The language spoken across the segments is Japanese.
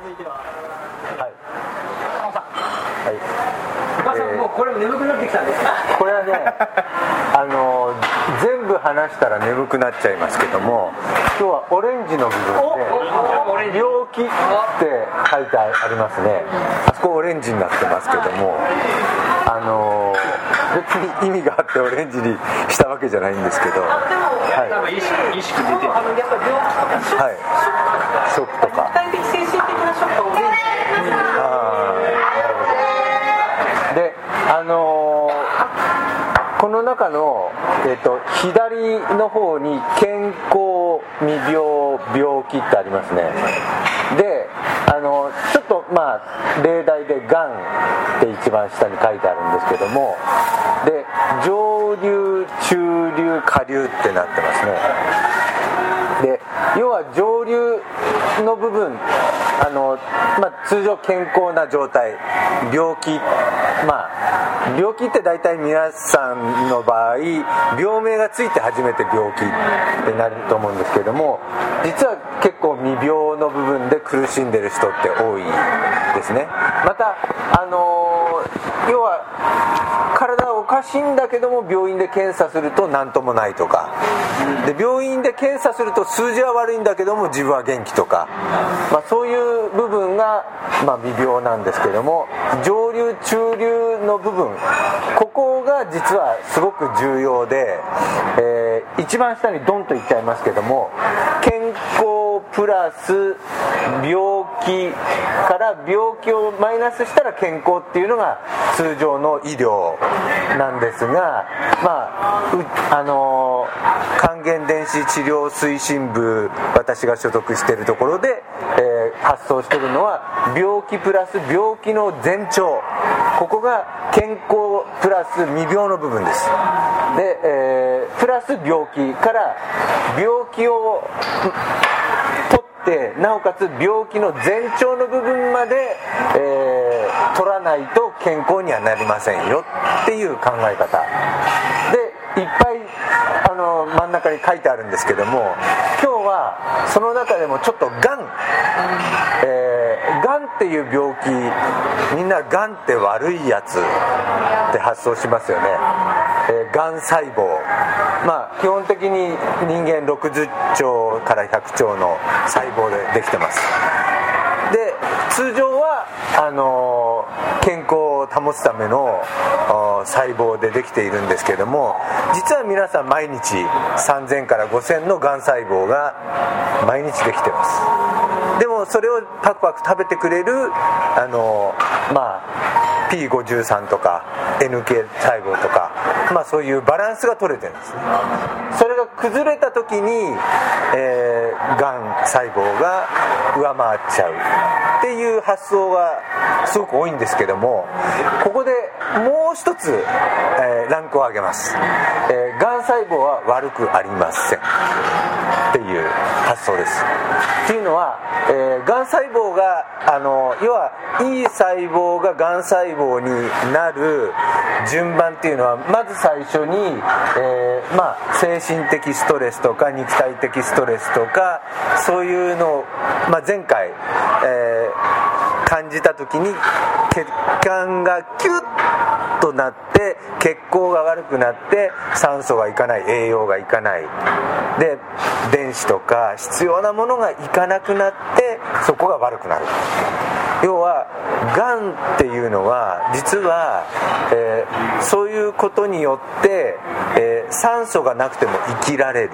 は。い。はい。お母さん、えー、もうこれ眠くなってきたんですこれはね あの全部話したら眠くなっちゃいますけども今日はオレンジの部分で「病気」って書いてありますねあそこオレンジになってますけどもあの別に意味があってオレンジにしたわけじゃないんですけど、はい、意識出て、はい、ショックとか。であのーこの中の、えっと左の方に健康未病病気ってありますね。であのちょっとまあ例題で「がん」って一番下に書いてあるんですけどもで上流中流下流ってなってますね。要は上流の部分あの、まあ、通常健康な状態病気まあ病気って大体皆さんの場合病名がついて初めて病気ってなると思うんですけれども実は結構未病の部分で苦しんでる人って多いですね。またあの要はかしいんだけども病院で検査すると何ともないとか。で病院で検査すると数字は悪いんだけども自分は元気とか、まあ、そういう部分が、まあ、未病なんですけども上流中流の部分。ここが実はすごく重要で、えー一番下にドンといっちゃいますけども健康プラス病気から病気をマイナスしたら健康っていうのが通常の医療なんですがまああの還元電子治療推進部私が所属しているところで、えー発想してるのは病気プラス病気の前兆。ここが健康プラス未病の部分です。で、えープラス病気から病気をってなおかつ病気の前兆の部分まで、えー取らないと健康にはなりませんよっていう考え方。でいっぱいあの真ん中に書いてあるんですけども今日はその中でもちょっとがんえーっていう病気みんながんって悪いやつって発想しますよね、えーがん細胞。まあ基本的に人間60兆から100兆の細胞でできてます。で通常はあのー健康を保つための細胞でできているんですけども実は皆さん毎日3000から5000のがん細胞が毎日できてます。でそれをパクパク食べてくれるあのまあ P53 とか NK 細胞とか、まあ、そういうバランスが取れてるんですね。それが崩れた時に、えー、がん細胞が上回っちゃう。っていう発想がすごく多いんですけどもここでもう一つ、えーランクを上げます、えーがん細胞は悪くありません。発想です。っていうのは、えーがん細胞があの要はいい細胞ががん細胞になる順番っていうのはまず最初に、えーまあ、精神的ストレスとか肉体的ストレスとかそういうのを、まあ、前回、えー感じた時に血管がキュッとなって血行が悪くなって酸素がいかない栄養がいかない。で電子とか必要なものがいかなくなってそこが悪くなる。要はがんっていうのは実は、えーそういうことによって、えー酸素がなくても生きられる。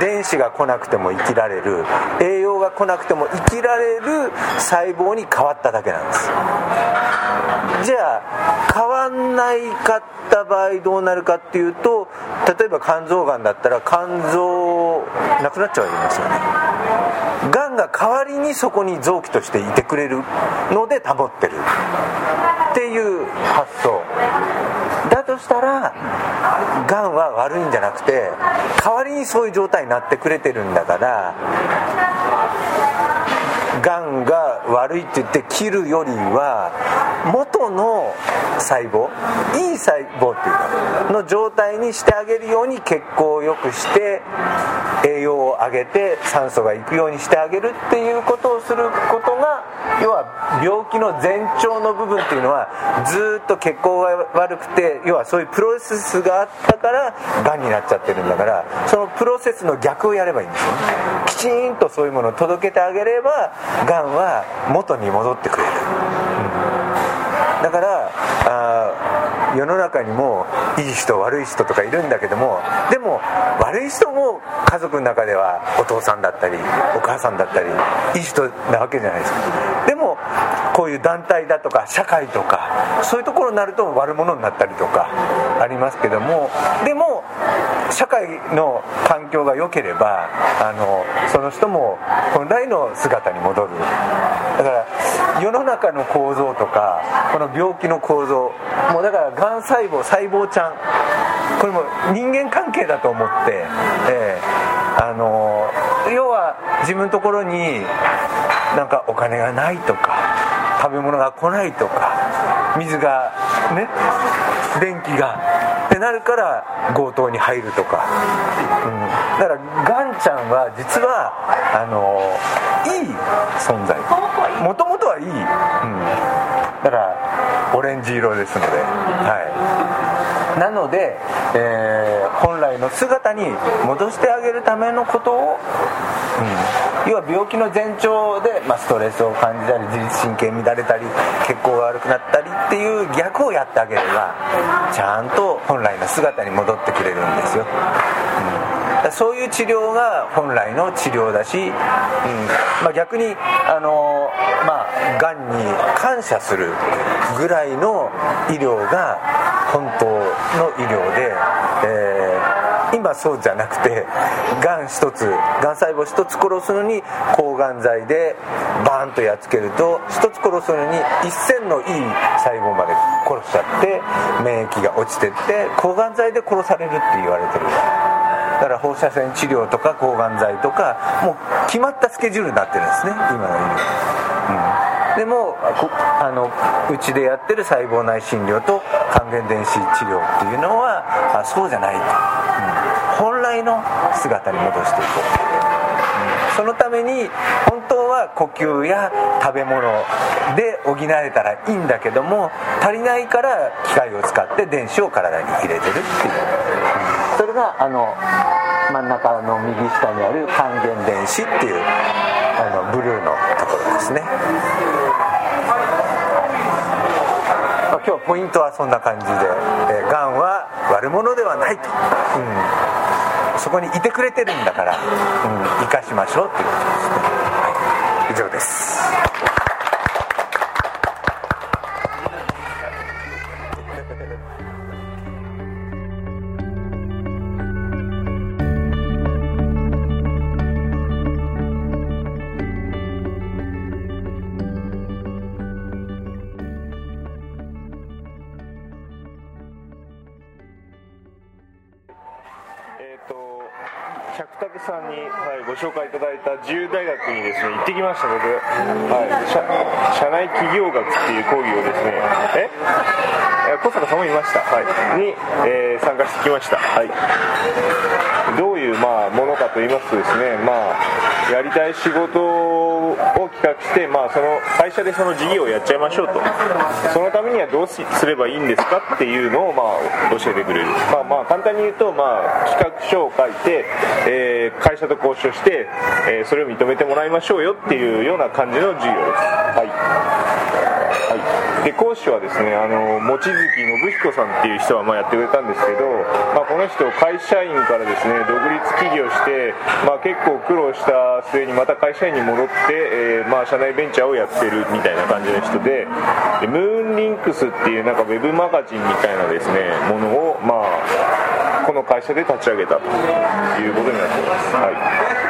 電子が来なくても生きられる。栄養が来なくても生きられる細胞に変わっただけなんです。じゃあ変わんないかった場合どうなるかっていうと例えば肝臓がんだったら肝臓なくなっちゃいますよね。がんが代わりにそこに臓器としていてくれるので保ってる。っていう発想。だとしたらがんは悪いんじゃなくて代わりにそういう状態になってくれてるんだからがんが悪いって言って切るよりは元の細胞いい細胞っていうかの状態にしてあげるように血行を良くして栄養を上げて酸素がいくようにしてあげるっていうことをすることが要は病気の前兆の部分っていうのはずっと血行が悪くて要はそういうプロセスがあったからがんになっちゃってるんだからそのプロセスの逆をやればいいんですよね。きちんとそういうものを届けてあげればがんは元に戻ってくれる、だからあ世の中にもいい人悪い人とかいるんだけどもでも悪い人も家族の中ではお父さんだったりお母さんだったりいい人なわけじゃないですか。でもこういう団体だとか社会とかそういうところになると悪者になったりとかありますけどもでも社会の環境が良ければあのその人も本来の姿に戻る。だから世の中の構造とかこの病気の構造。もうだからがん細胞細胞ちゃん。これも人間関係だと思って、えーあの要は自分のところになんかお金がないとか食べ物が来ないとか水がね電気がってなるから強盗に入るとか、うん、だからガンちゃんは実はあのいい存在。もともといい、うん、だからオレンジ色ですので。はい。なので、えー本来の姿に戻してあげるためのことを、うん、要は病気の前兆で、まあ、ストレスを感じたり自律神経乱れたり血行が悪くなったりっていう逆をやってあげればちゃんと本来の姿に戻ってくれるんですよ、うん。そういう治療が本来の治療だし、うん。まあ、逆にあの、まあ、がんに感謝するぐらいの医療が本当の医療で、えー今そうじゃなくてがん一つがん細胞一つ殺すのに抗がん剤でバーンとやっつけると一つ殺すのに1000のいい細胞まで殺しちゃって免疫が落ちてって抗がん剤で殺されるって言われてる。だから放射線治療とか抗がん剤とかもう決まったスケジュールになってるんですね今の医療、うん、でもあのうちでやってる細胞内診療と還元電子治療っていうのはあそうじゃないと、うん。本来の姿に戻していこう、うそのために本当は呼吸や食べ物で補えたらいいんだけども足りないから機械を使って電子を体に入れてるっていう、があの真ん中の右下にある還元電子っていうあのブルーのところですね。今日ポイントはそんな感じで、がんは悪者ではないと、うん、そこにいてくれてるんだから、うん、生かしましょうっていうことですね、はい、以上です。百武さんに、はい、ご紹介いただいた自由大学にですね行ってきました僕、はい、社社内企業学っていう講義をですねえ？え小坂さんもいました、はい、に、えー参加してきました、はい、どういう、まあ、ものかと言いますとですね、まあ、やりたい仕事を企画して、まあ、その会社でその事業をやっちゃいましょうと。そのためにはどうすればいいんですかっていうのを、まあ、教えてくれる、まあ、まあ簡単に言うと、まあ、企画書を書いて、えー会社と交渉して、えーそれを認めてもらいましょうよっていうような感じの授業です。はい。はい、で講師はですねあの望月信彦さんっていう人はまあやってくれたんですけど、まあ、この人会社員からですね独立起業して、まあ、結構苦労した末にまた会社員に戻って、えーまあ、社内ベンチャーをやってるみたいな感じの人ででムーンリンクスっていうなんかウェブマガジンみたいなですねものをまあこの会社で立ち上げたということになっています、はい。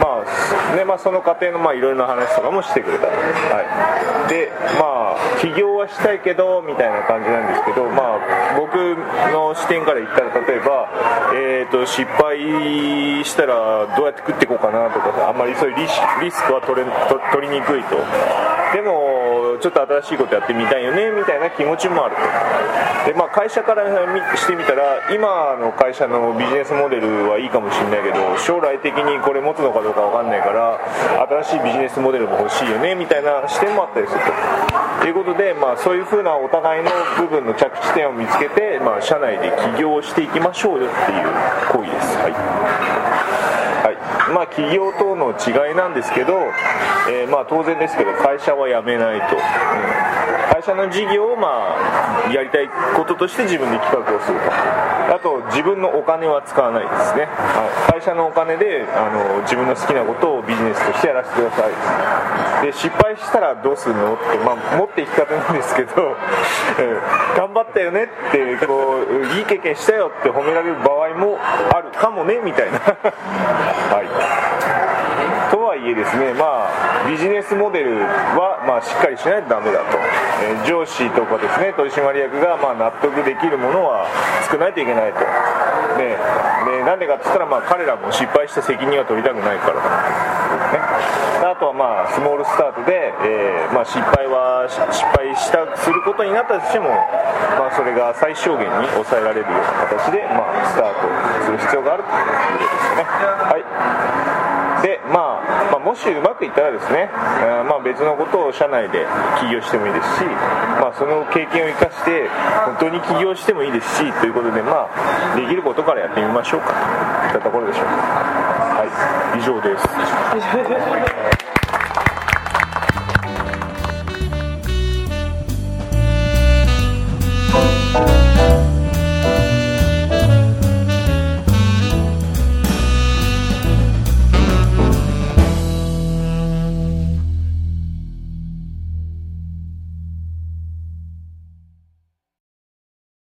まあねまあ、その過程のまあいろいろな話とかもしてくれたと、はい、でまあ起業はしたいけどみたいな感じなんですけど、まあ、僕の視点から言ったら例えば、えー、と失敗したらどうやって食っていこうかなとかあんまりそういうリスリスクは取れと取りにくいと。でもちょっと新しいことやってみたいよねみたいな気持ちもあると。で、まあ、会社からしてみたら今の会社のビジネスモデルはいいかもしれないけど将来的にこれ持つのかどうかわかんないから新しいビジネスモデルも欲しいよねみたいな視点もあったりすると。ということで、まあ、そういうふうなお互いの部分の着地点を見つけて、まあ、社内で起業していきましょうよっていう行為です。はい。まあ、企業との違いなんですけど、えーまあ当然ですけど会社は辞めないと、うん会社の事業をまあやりたいこととして自分で企画をすると。あと自分のお金は使わないですね、はい、会社のお金であの自分の好きなことをビジネスとしてやらせてください。で失敗したらどうするの？って、まあ、持っていき方なんですけど、頑張ったよねってこういい経験したよって褒められる場合もあるかもねみたいな。はい。とはいえですね、まあ、ビジネスモデルは、まあ、しっかりしないとダメだと、えー上司とかですね取締役が、まあ、納得できるものは作らないといけないと。ででなんでかって言ったら、まあ、彼らも失敗した責任は取りたくないからね。あとは、まあ、スモールスタートで、えーまあ、失敗は失敗したすることになったとしても、まあ、それが最小限に抑えられるような形で、まあ、スタートする必要があるということですね。はい。で、まあ、まあもしうまくいったらですね、あまあ、別のことを社内で起業してもいいですし、まあ、その経験を生かして本当に起業してもいいですしということで、まあ、できることからやってみましょうか。といったところでしょうか。はい。以上です。